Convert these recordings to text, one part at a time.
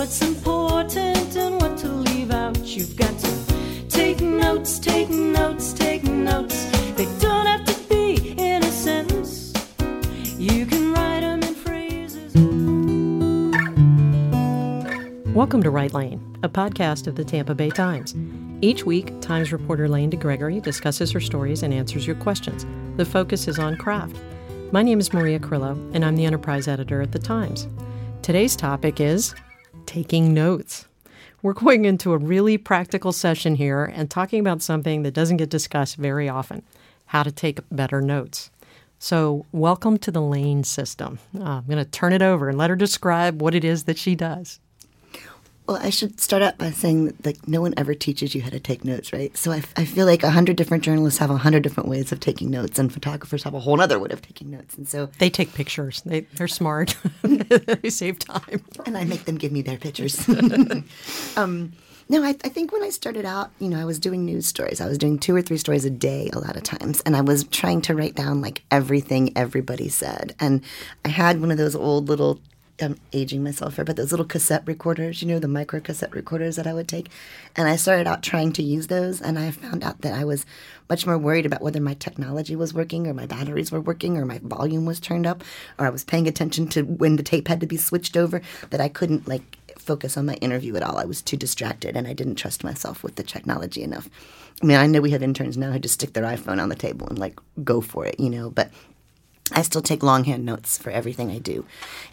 What's important and what to leave out. You've got to take notes, take notes, take notes. They don't have to be in a sentence. You can write them in phrases. Welcome to Write Lane, a podcast of the Tampa Bay Times. Each week, Times reporter Lane DeGregory discusses her stories and answers your questions. The focus is on craft. My name is Maria Carrillo, and I'm the enterprise editor at the Times. Today's topic is taking notes. We're going into a really practical session here and talking about something that doesn't get discussed very often how to take better notes. So, welcome to the Lane system. Uh, I'm going to turn it over and let her describe what it is that she does. Well, I should start out by saying that like, no one ever teaches you how to take notes, right? So I, I feel like a hundred different journalists have a hundred different ways of taking notes, and photographers have a whole other way of taking notes. And so They take pictures, they, they're smart, they save time. and I make them give me their pictures. um, no, I, I think when I started out, you know, I was doing news stories. I was doing two or three stories a day a lot of times, and I was trying to write down like everything everybody said. And I had one of those old little. I'm aging myself here, but those little cassette recorders, you know, the micro cassette recorders that I would take. And I started out trying to use those, and I found out that I was much more worried about whether my technology was working or my batteries were working or my volume was turned up or I was paying attention to when the tape had to be switched over that I couldn't like focus on my interview at all. I was too distracted and I didn't trust myself with the technology enough. I mean, I know we have interns now who just stick their iPhone on the table and like go for it, you know, but I still take longhand notes for everything I do.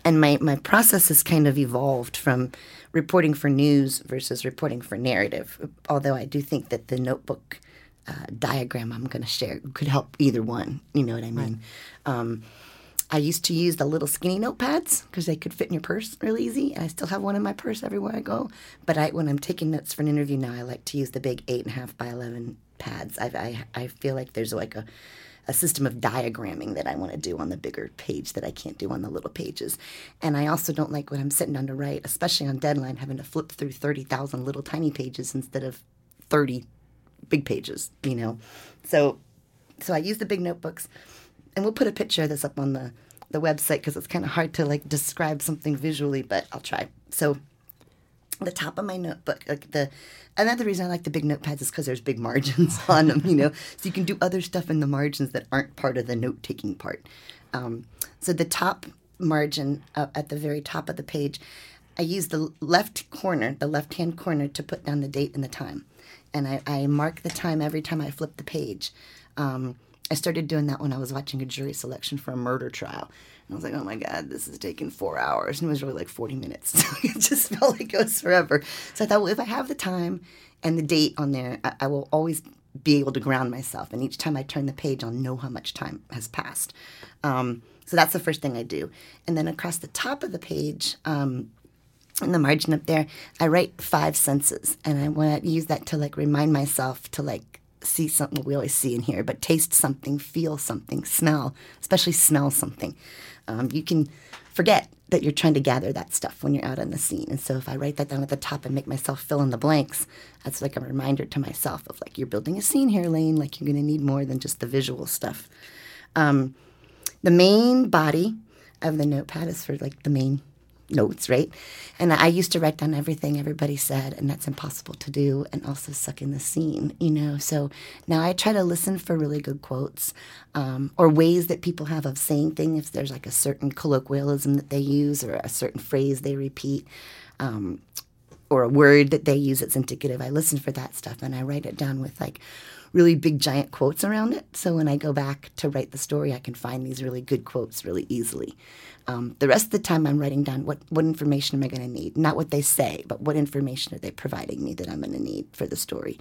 And my, my process has kind of evolved from reporting for news versus reporting for narrative, although I do think that the notebook uh, diagram I'm going to share could help either one. You know what I mean? Um, I used to use the little skinny notepads because they could fit in your purse really easy. And I still have one in my purse everywhere I go. But I, when I'm taking notes for an interview now, I like to use the big eight and a half by eleven pads. I, I, I feel like there's like a a system of diagramming that I want to do on the bigger page that I can't do on the little pages. And I also don't like when I'm sitting down to write, especially on deadline, having to flip through 30,000 little tiny pages instead of 30 big pages, you know. So so I use the big notebooks and we'll put a picture of this up on the the website because it's kind of hard to like describe something visually, but I'll try. So the top of my notebook, like the another reason I like the big notepads is because there's big margins on them, you know, so you can do other stuff in the margins that aren't part of the note taking part. Um, so the top margin uh, at the very top of the page, I use the left corner, the left hand corner, to put down the date and the time, and I, I mark the time every time I flip the page. Um, I started doing that when I was watching a jury selection for a murder trial. I was like, oh my God, this is taking four hours. And it was really like 40 minutes. it just felt like it goes forever. So I thought, well, if I have the time and the date on there, I, I will always be able to ground myself. And each time I turn the page, I'll know how much time has passed. Um, so that's the first thing I do. And then across the top of the page, um, in the margin up there, I write five senses. And I want to use that to like remind myself to like see something we always see in here, but taste something, feel something, smell, especially smell something. Um, you can forget that you're trying to gather that stuff when you're out on the scene. And so if I write that down at the top and make myself fill in the blanks, that's like a reminder to myself of like, you're building a scene here, Lane, like you're going to need more than just the visual stuff. Um, the main body of the notepad is for like the main notes, right? And I used to write down everything everybody said, and that's impossible to do, and also suck in the scene, you know. So now I try to listen for really good quotes um, or ways that people have of saying things. If there's like a certain colloquialism that they use or a certain phrase they repeat. Um, or a word that they use that's indicative. I listen for that stuff and I write it down with like really big giant quotes around it. So when I go back to write the story, I can find these really good quotes really easily. Um, the rest of the time, I'm writing down what, what information am I going to need? Not what they say, but what information are they providing me that I'm going to need for the story.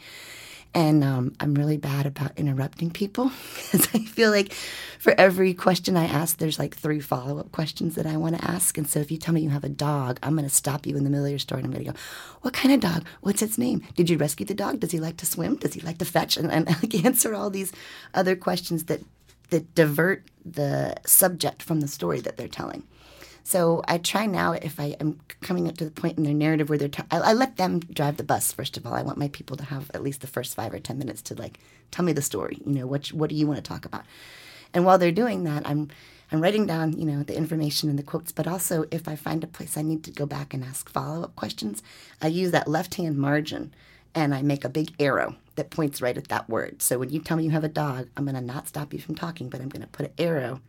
And um, I'm really bad about interrupting people because I feel like for every question I ask, there's like three follow up questions that I want to ask. And so if you tell me you have a dog, I'm going to stop you in the middle of your story and I'm going to go, What kind of dog? What's its name? Did you rescue the dog? Does he like to swim? Does he like to fetch? And, and like answer all these other questions that, that divert the subject from the story that they're telling. So I try now if I am coming up to the point in their narrative where they're, I, I let them drive the bus. First of all, I want my people to have at least the first five or ten minutes to like tell me the story. You know, what what do you want to talk about? And while they're doing that, I'm I'm writing down you know the information and the quotes. But also, if I find a place I need to go back and ask follow up questions, I use that left hand margin and I make a big arrow that points right at that word. So when you tell me you have a dog, I'm going to not stop you from talking, but I'm going to put an arrow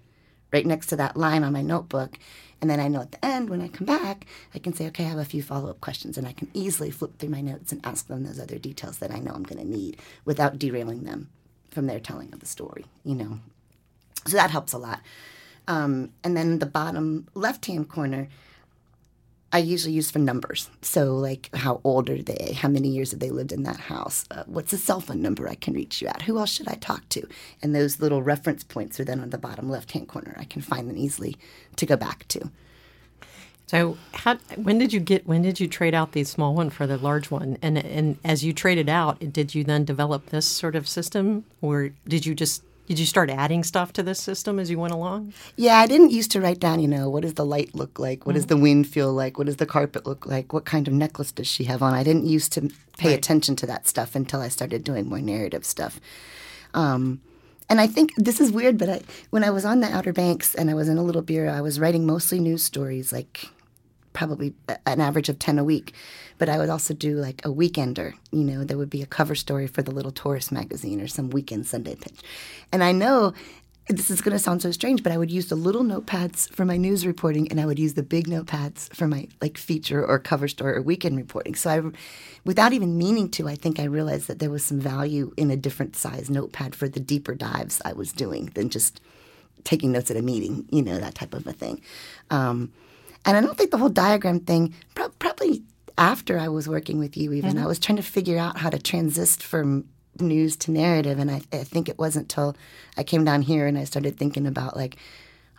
right next to that line on my notebook. And then I know at the end, when I come back, I can say, okay, I have a few follow up questions. And I can easily flip through my notes and ask them those other details that I know I'm going to need without derailing them from their telling of the story, you know. So that helps a lot. Um, and then the bottom left hand corner, I usually use for numbers. So, like, how old are they? How many years have they lived in that house? Uh, what's the cell phone number I can reach you at? Who else should I talk to? And those little reference points are then on the bottom left hand corner. I can find them easily to go back to. So, how, when did you get? When did you trade out the small one for the large one? And and as you traded out, did you then develop this sort of system, or did you just did you start adding stuff to this system as you went along? Yeah, I didn't used to write down, you know, what does the light look like? What does Mm-hmm. the wind feel like? What does the carpet look like? What kind of necklace does she have on? I didn't used to pay Right. attention to that stuff until I started doing more narrative stuff. Um, and I think this is weird, but I, when I was on the Outer Banks and I was in a little bureau, I was writing mostly news stories, like probably an average of 10 a week. But I would also do like a weekender. You know, there would be a cover story for the little tourist magazine or some weekend Sunday pitch. And I know this is going to sound so strange, but I would use the little notepads for my news reporting and I would use the big notepads for my like feature or cover story or weekend reporting. So I, without even meaning to, I think I realized that there was some value in a different size notepad for the deeper dives I was doing than just taking notes at a meeting, you know, that type of a thing. Um, and I don't think the whole diagram thing, pro- probably after I was working with you, even, I was trying to figure out how to transist from news to narrative. And I, I think it wasn't till I came down here and I started thinking about, like,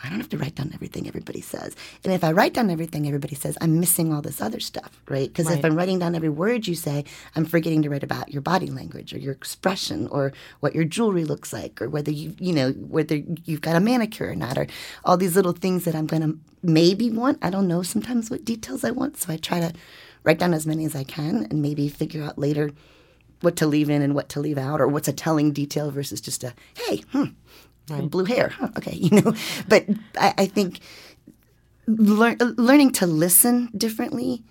I don't have to write down everything everybody says. And if I write down everything everybody says, I'm missing all this other stuff, right? Because Right. if I'm writing down every word you say, I'm forgetting to write about your body language or your expression or what your jewelry looks like or whether you, you know, whether you've got a manicure or not or all these little things that I'm going to maybe want. I don't know sometimes what details I want. So I try to write down as many as I can and maybe figure out later what to leave in and what to leave out or what's a telling detail versus just a, hey, hmm, blue hair. Huh, okay, you know. But I, I think lear- learning to listen differently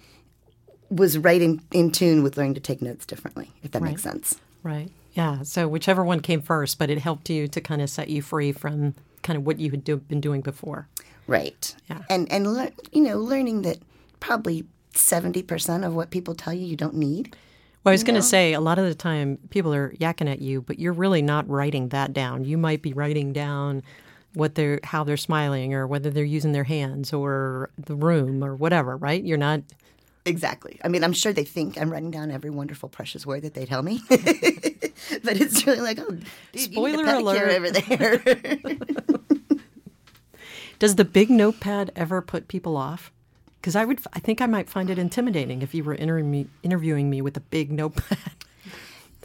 was right in, in tune with learning to take notes differently, if that makes sense. Right. Yeah. So whichever one came first, but it helped you to kind of set you free from kind of what you had do, been doing before. Right. Yeah. And and lear- you know, learning that probably seventy percent of what people tell you you don't need. Well, I was going to say a lot of the time people are yakking at you, but you're really not writing that down. You might be writing down what they're how they're smiling or whether they're using their hands or the room or whatever, right? You're not Exactly. I mean, I'm sure they think I'm writing down every wonderful, precious word that they tell me, but it's really like, oh, dude, Spoiler you need a alert. over there. Does the big notepad ever put people off? Because I would, I think I might find it intimidating if you were interviewing me, interviewing me with a big notepad.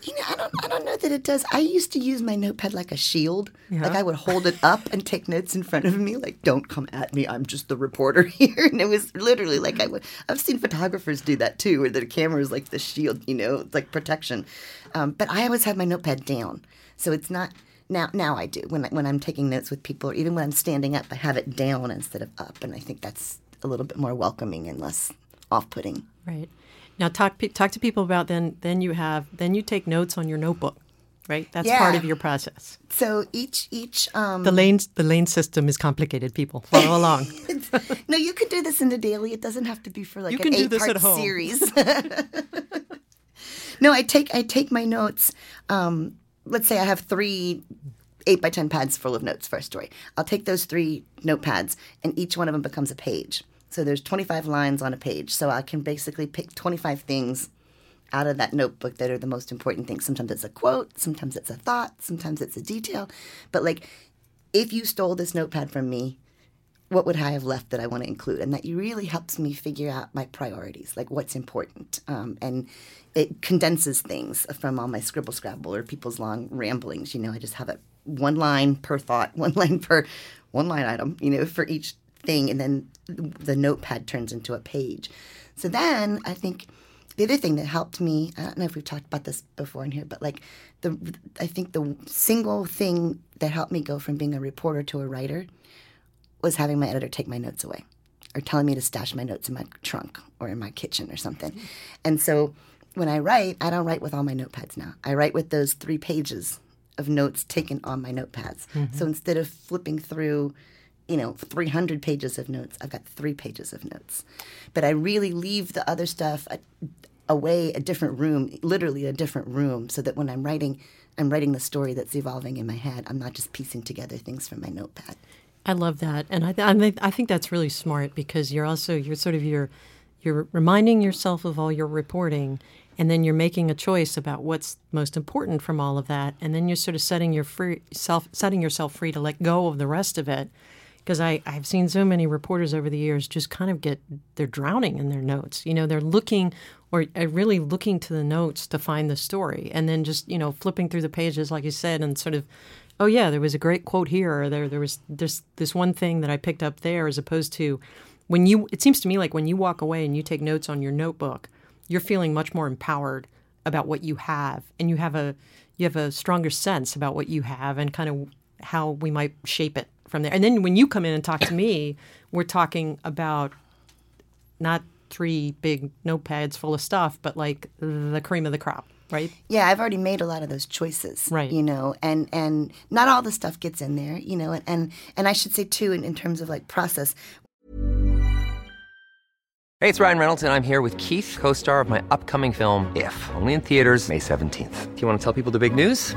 You know, I don't, I don't know that it does. I used to use my notepad like a shield. Yeah. Like I would hold it up and take notes in front of me. Like, don't come at me. I'm just the reporter here. And it was literally like I would. I've seen photographers do that too, where the camera is like the shield, you know, it's like protection. Um, but I always have my notepad down, so it's not. Now, now I do when I, when I'm taking notes with people, or even when I'm standing up, I have it down instead of up, and I think that's a little bit more welcoming and less off-putting. Right. Now talk talk to people about then then you have then you take notes on your notebook, right? That's part of your process. So each each um, The lane the lane system is complicated. People follow along. no, you could do this in the daily. It doesn't have to be for like You an can do this eight-part series. no, I take I take my notes. Um, let's say I have three eight by ten pads full of notes for a story. I'll take those three notepads, and each one of them becomes a page. So there's 25 lines on a page. So I can basically pick 25 things out of that notebook that are the most important things. Sometimes it's a quote, sometimes it's a thought, sometimes it's a detail. But like, if you stole this notepad from me, what would I have left that I want to include? And that really helps me figure out my priorities, like what's important. Um, and it condenses things from all my scribble scrabble or people's long ramblings. You know, I just have it one line per thought, one line per one line item, you know, for each thing. And then the notepad turns into a page. So then I think the other thing that helped me, I don't know if we've talked about this before in here, but like the, I think the single thing that helped me go from being a reporter to a writer was having my editor take my notes away or telling me to stash my notes in my trunk or in my kitchen or something. And so when I write, I don't write with all my notepads now. I write with those three pages of notes taken on my notepads. Mm-hmm. So instead of flipping through, you know, 300 pages of notes, I've got three pages of notes. But I really leave the other stuff away a different room, literally a different room, so that when I'm writing, I'm writing the story that's evolving in my head. I'm not just piecing together things from my notepad. I love that, and I, th- I think that's really smart because you're also you're sort of you're you're reminding yourself of all your reporting, and then you're making a choice about what's most important from all of that, and then you're sort of setting your free self setting yourself free to let go of the rest of it. Because I I've seen so many reporters over the years just kind of get they're drowning in their notes. You know, they're looking or uh, really looking to the notes to find the story, and then just you know flipping through the pages like you said, and sort of oh yeah, there was a great quote here, or there there was this this one thing that I picked up there, as opposed to when you. It seems to me like when you walk away and you take notes on your notebook, you're feeling much more empowered about what you have, and you have a you have a stronger sense about what you have and kind of how we might shape it from there. And then when you come in and talk to me, we're talking about not three big notepads full of stuff, but like the cream of the crop right? Yeah, I've already made a lot of those choices, right? You know, and and not all the stuff gets in there, you know, and and, and I should say too, in, in terms of like process. Hey, it's Ryan Reynolds, and I'm here with Keith, co-star of my upcoming film If, only in theaters May seventeenth. Do you want to tell people the big news?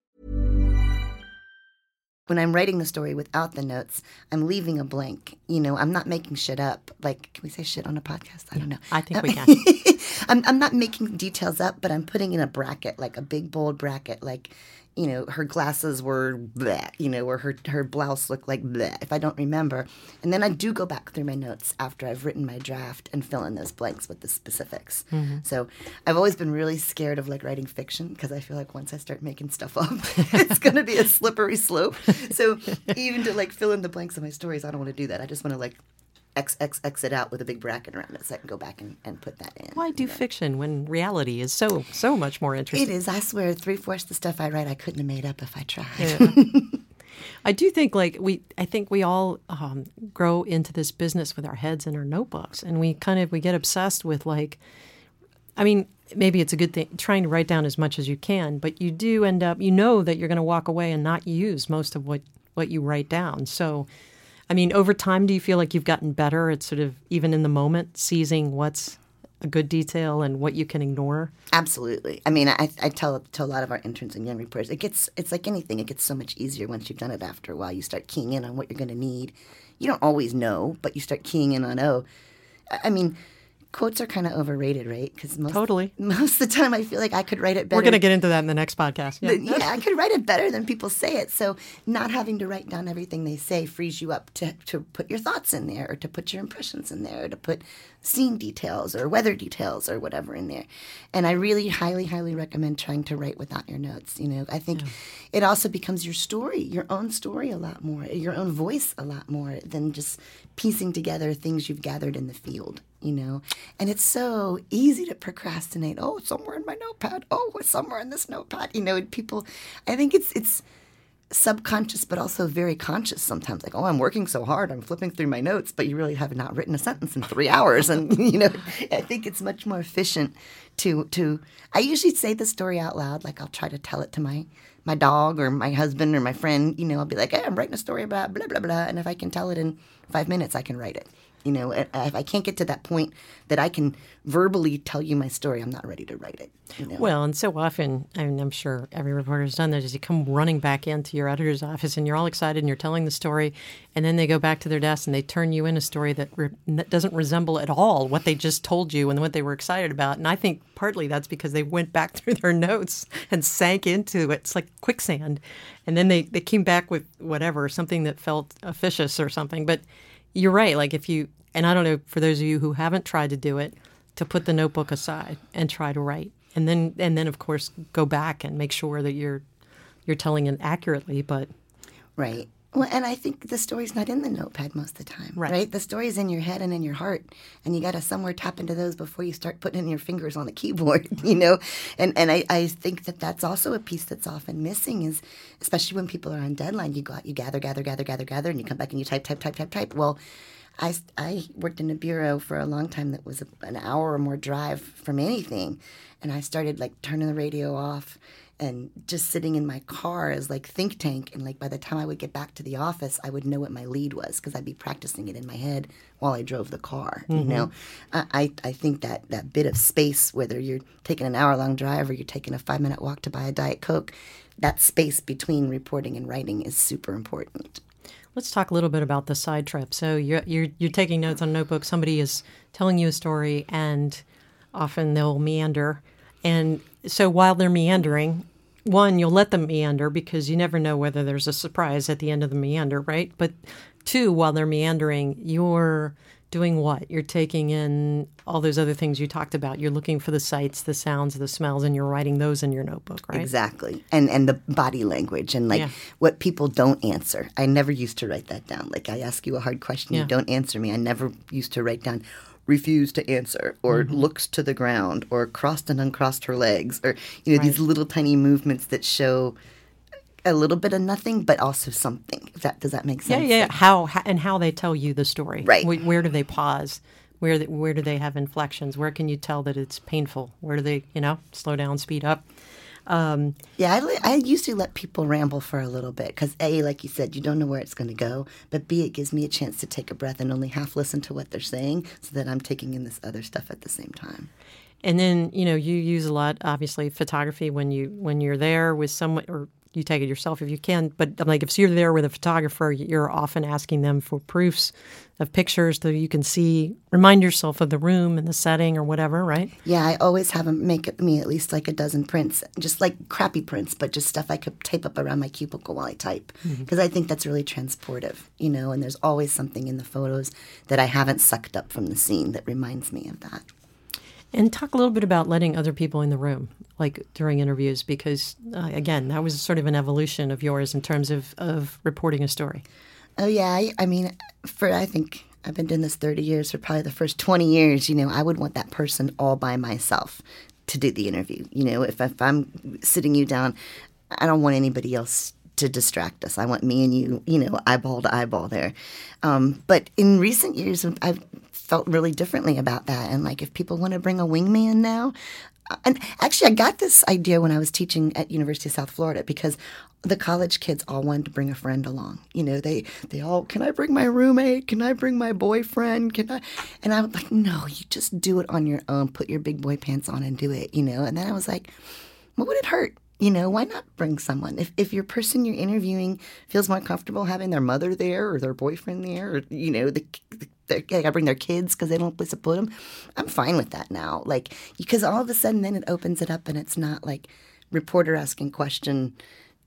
When I'm writing the story without the notes, I'm leaving a blank. You know, I'm not making shit up. Like, can we say shit on a podcast? I don't know. I think we can. I'm, I'm not making details up, but I'm putting in a bracket, like a big bold bracket, like you know, her glasses were bleh, you know, or her her blouse looked like bleh, if I don't remember. And then I do go back through my notes after I've written my draft and fill in those blanks with the specifics. Mm-hmm. So I've always been really scared of like writing fiction because I feel like once I start making stuff up, it's going to be a slippery slope. So even to like fill in the blanks of my stories, I don't want to do that. I just want to like X X X it out with a big bracket around it so I can go back and, and put that in. Why do fiction when reality is so so much more interesting? It is. I swear, three fourths the stuff I write I couldn't have made up if I tried. Yeah. I do think like we I think we all um, grow into this business with our heads in our notebooks and we kind of we get obsessed with like I mean maybe it's a good thing trying to write down as much as you can but you do end up you know that you're going to walk away and not use most of what what you write down so I mean, over time, do you feel like you've gotten better at sort of even in the moment seizing what's a good detail and what you can ignore? Absolutely. I mean, I, I tell to a lot of our interns and young reporters, it gets it's like anything. It gets so much easier once you've done it. After a while, you start keying in on what you're going to need. You don't always know, but you start keying in on oh. I mean, quotes are kind of overrated, right? Because most, totally most of the time, I feel like I could write it better. We're going to get into that in the next podcast. Yeah. yeah, I could write it better than people say it. So not having to write down everything they say frees you up to to put your thoughts in there, or to put your impressions in there, or to put scene details or weather details or whatever in there. And I really highly, highly recommend trying to write without your notes. You know, I think yeah. it also becomes your story, your own story a lot more, your own voice a lot more than just piecing together things you've gathered in the field you know? And it's so easy to procrastinate. Oh it's somewhere in my notepad. Oh it's somewhere in this notepad. You know people i think it's it's subconscious but also very conscious sometimes. Like oh i'm working so hard. I'm flipping through my notes but you really have not written a sentence in three hours. And you know i think it's much more efficient to to i usually say the story out loud. Like i'll try to tell it to my my dog or my husband or my friend. You know i'll be like hey i'm writing a story about blah blah blah. And if i can tell it in five minutes i can write it you know if i can't get to that point that i can verbally tell you my story i'm not ready to write it you know? Well, and so often, I mean, I'm sure every reporter's done that, is you come running back into your editor's office and you're all excited and you're telling the story, and then they go back to their desk and they turn you in a story that, re- that doesn't resemble at all what they just told you and what they were excited about. And I think partly that's because they went back through their notes and sank into it. It's like quicksand. And then they, they came back with whatever, something that felt officious or something. But you're right. Like if you, and I don't know, for those of you who haven't tried to do it, to put the notebook aside and try to write and then and then of course go back and make sure that you're you're telling it accurately but right well and i think the story's not in the notepad most of the time Right. right, the story's in your head and in your heart and you got to somewhere tap into those before you start putting in your fingers on the keyboard you know and and I, I think that that's also a piece that's often missing is especially when people are on deadline you go out you gather gather gather gather gather and you come back and you type type type type type well I, I worked in a bureau for a long time that was a, an hour or more drive from anything. And I started like turning the radio off and just sitting in my car as like think tank. And like by the time I would get back to the office, I would know what my lead was because I'd be practicing it in my head while I drove the car. You mm-hmm. know, I, I, I think that that bit of space, whether you're taking an hour long drive or you're taking a five minute walk to buy a Diet Coke, that space between reporting and writing is super important. Let's talk a little bit about the side trip. So you're you're, you're taking notes on a notebook. Somebody is telling you a story, and often they'll meander. And so while they're meandering, one, you'll let them meander because you never know whether there's a surprise at the end of the meander, right? But two, while they're meandering, you're doing what? You're taking in all those other things you talked about. You're looking for the sights, the sounds, the smells, and you're writing those in your notebook, right? Exactly. And and the body language and like Yeah. what people don't answer. I never used to write that down. Like I ask you a hard question, Yeah. you don't answer me. I never used to write down refuse to answer or Mm-hmm. looks to the ground or crossed and uncrossed her legs or you know these little tiny movements that show a little bit of nothing but also something. If that does that make Yeah, sense? yeah. How, how and how they tell you the story. Right. Where, where do they pause? Where where do they have inflections? Where can you tell that it's painful? Where do they you know slow down, speed up? Um, yeah, I, li- I used to let people ramble for a little bit because A, like you said, you don't know where it's going to go. But B, it gives me a chance to take a breath and only half listen to what they're saying so that I'm taking in this other stuff at the same time. And then you know you use a lot, obviously, photography when you when you're there with someone, or you take it yourself if you can. But I'm like if you're there with a photographer, you're often asking them for proofs of pictures so you can see, remind yourself of the room and the setting or whatever, right? Yeah, I always have them make me at least like a dozen prints, just like crappy prints, but just stuff I could tape up around my cubicle while I type. Mm-hmm. Because I think that's really transportive, you know, and there's always something in the photos that I haven't sucked up from the scene that reminds me of that. And talk a little bit about letting other people in the room, like during interviews, because uh, again, that was sort of an evolution of yours in terms of, of reporting a story. Oh yeah, I, I mean, for I think I've been doing this thirty years. For probably the first twenty years, you know, I would want that person all by myself to do the interview. You know, if, if I'm sitting you down, I don't want anybody else to distract us. I want me and you, you know, eyeball to eyeball there. Um, but in recent years, I've felt really differently about that. And like, if people want to bring a wingman now, uh, and actually, I got this idea when I was teaching at University of South Florida because the college kids all wanted to bring a friend along. You know, they they all, can I bring my roommate? Can I bring my boyfriend? Can I? And I was like, no, you just do it on your own. Put your big boy pants on and do it. You know. And then I was like, what would it hurt? You know, why not bring someone? If if your person you're interviewing feels more comfortable having their mother there or their boyfriend there, or you know, the, the they gotta bring their kids because they don't place to put them. I'm fine with that now. Like because all of a sudden then it opens it up and it's not like reporter asking question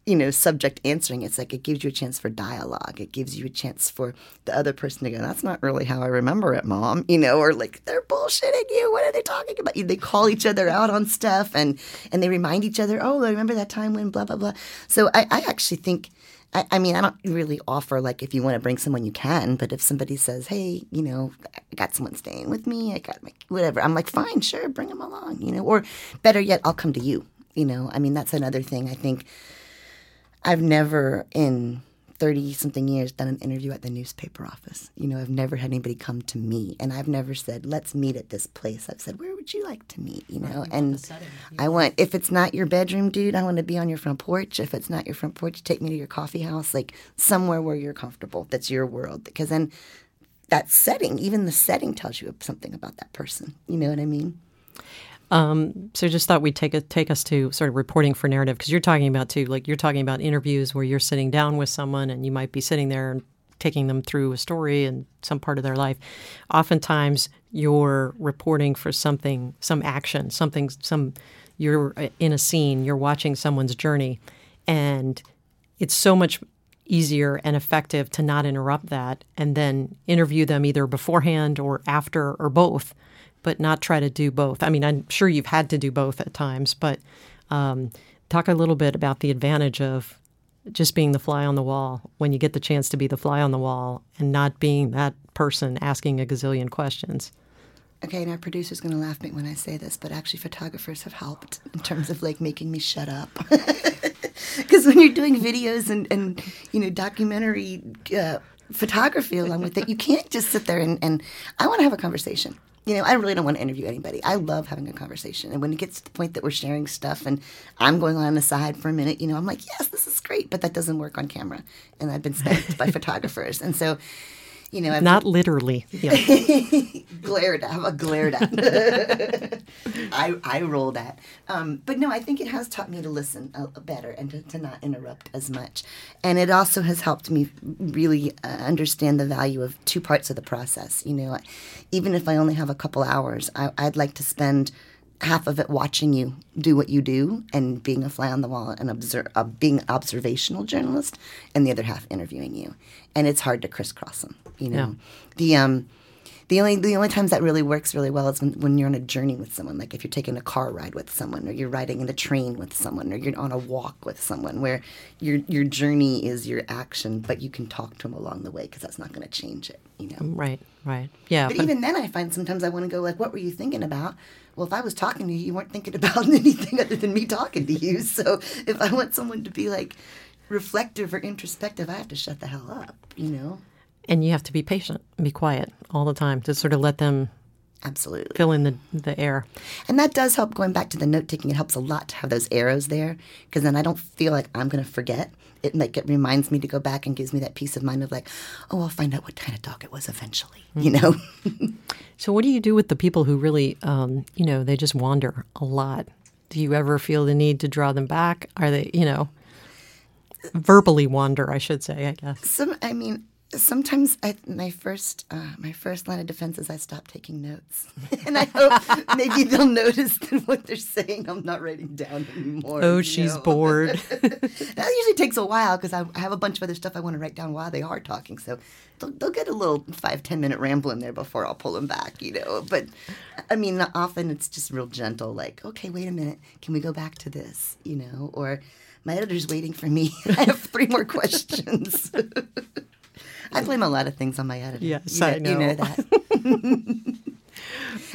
you know, subject answering. It's like it gives you a chance for dialogue. It gives you a chance for the other person to go, that's not really how I remember it, mom. You know, or like they're bullshitting you. What are they talking about? They call each other out on stuff and and they remind each other, oh, I remember that time when blah blah blah. So I, I actually think I, I mean, I don't really offer like if you want to bring someone, you can. But if somebody says, "Hey, you know, I got someone staying with me. I got my whatever," I'm like, "Fine, sure, bring them along." You know, or better yet, I'll come to you. You know, I mean, that's another thing. I think I've never in 30 something years done an interview at the newspaper office. You know, I've never had anybody come to me and I've never said, let's meet at this place. I've said, where would you like to meet? You know, and I want, if it's not your bedroom, dude, I want to be on your front porch. If it's not your front porch, take me to your coffee house, like somewhere where you're comfortable. That's your world. Because then that setting, even the setting tells you something about that person. You know what I mean? Um, so just thought we'd take a, take us to sort of reporting for narrative because you're talking about too, like you're talking about interviews where you're sitting down with someone and you might be sitting there and taking them through a story and some part of their life. Oftentimes, you're reporting for something, some action, something, some. You're in a scene. You're watching someone's journey, and it's so much easier and effective to not interrupt that and then interview them either beforehand or after or both but not try to do both. I mean, I'm sure you've had to do both at times, but um, talk a little bit about the advantage of just being the fly on the wall when you get the chance to be the fly on the wall and not being that person asking a gazillion questions. Okay, and our producer's going to laugh at me when I say this, but actually, photographers have helped in terms of like making me shut up. Because when you're doing videos and, and you know documentary uh, photography along with it, you can't just sit there and, and I want to have a conversation you know, I really don't want to interview anybody. I love having a conversation. And when it gets to the point that we're sharing stuff and I'm going on the side for a minute, you know, I'm like, yes, this is great, but that doesn't work on camera. And I've been spanked by photographers. And so you know, I've, not literally. Yeah. glared at. I'm a glared at. I I rolled at. Um, but no, I think it has taught me to listen uh, better and to, to, not interrupt as much, and it also has helped me really uh, understand the value of two parts of the process. You know, even if I only have a couple hours, I, I'd like to spend half of it watching you do what you do and being a fly on the wall and observe, uh, being observational journalist, and the other half interviewing you. And it's hard to crisscross them. You know, yeah. the um, the only the only times that really works really well is when, when you're on a journey with someone. Like if you're taking a car ride with someone, or you're riding in a train with someone, or you're on a walk with someone, where your your journey is your action, but you can talk to them along the way because that's not going to change it. You know. Right. Right. Yeah. But, but even then, I find sometimes I want to go like, "What were you thinking about?" Well, if I was talking to you, you weren't thinking about anything other than me talking to you. So if I want someone to be like reflective or introspective, I have to shut the hell up. You know. And you have to be patient and be quiet all the time to sort of let them absolutely fill in the, the air. And that does help going back to the note taking. It helps a lot to have those arrows there because then I don't feel like I'm going to forget. It like it reminds me to go back and gives me that peace of mind of like, oh, I'll find out what kind of dog it was eventually, mm-hmm. you know. so, what do you do with the people who really, um, you know, they just wander a lot? Do you ever feel the need to draw them back? Are they, you know, verbally wander? I should say, I guess. Some, I mean, sometimes I, my first uh, my first line of defense is I stop taking notes, and I hope maybe they'll notice that what they're saying I'm not writing down anymore. Oh, she's know? bored. that usually takes a while because I, I, have a bunch of other stuff I want to write down while they are talking. So they'll, they'll get a little five ten minute ramble in there before I'll pull them back, you know. But I mean, often it's just real gentle, like, okay, wait a minute, can we go back to this, you know, or my editor's waiting for me. I have three more questions. I blame a lot of things on my editor. Yes, you know, I know. You know that.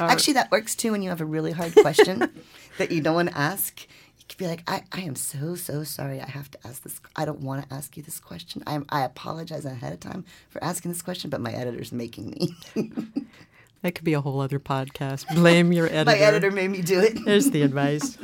Actually, that works too when you have a really hard question that you don't want to ask. You could be like, I, I am so, so sorry. I have to ask this. I don't want to ask you this question. I, I apologize ahead of time for asking this question, but my editor's making me. that could be a whole other podcast. Blame your editor. my editor made me do it. There's the advice.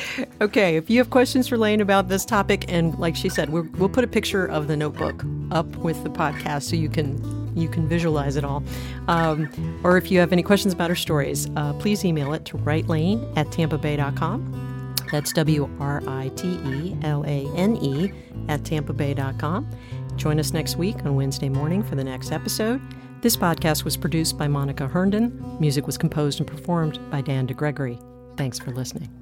okay, if you have questions for Lane about this topic, and like she said, we will put a picture of the notebook up with the podcast so you can you can visualize it all. Um, or if you have any questions about her stories, uh, please email it to writelane at tampabay.com. That's W R I T E L A N E at tampabay.com. Join us next week on Wednesday morning for the next episode. This podcast was produced by Monica Herndon. Music was composed and performed by Dan DeGregory. Thanks for listening.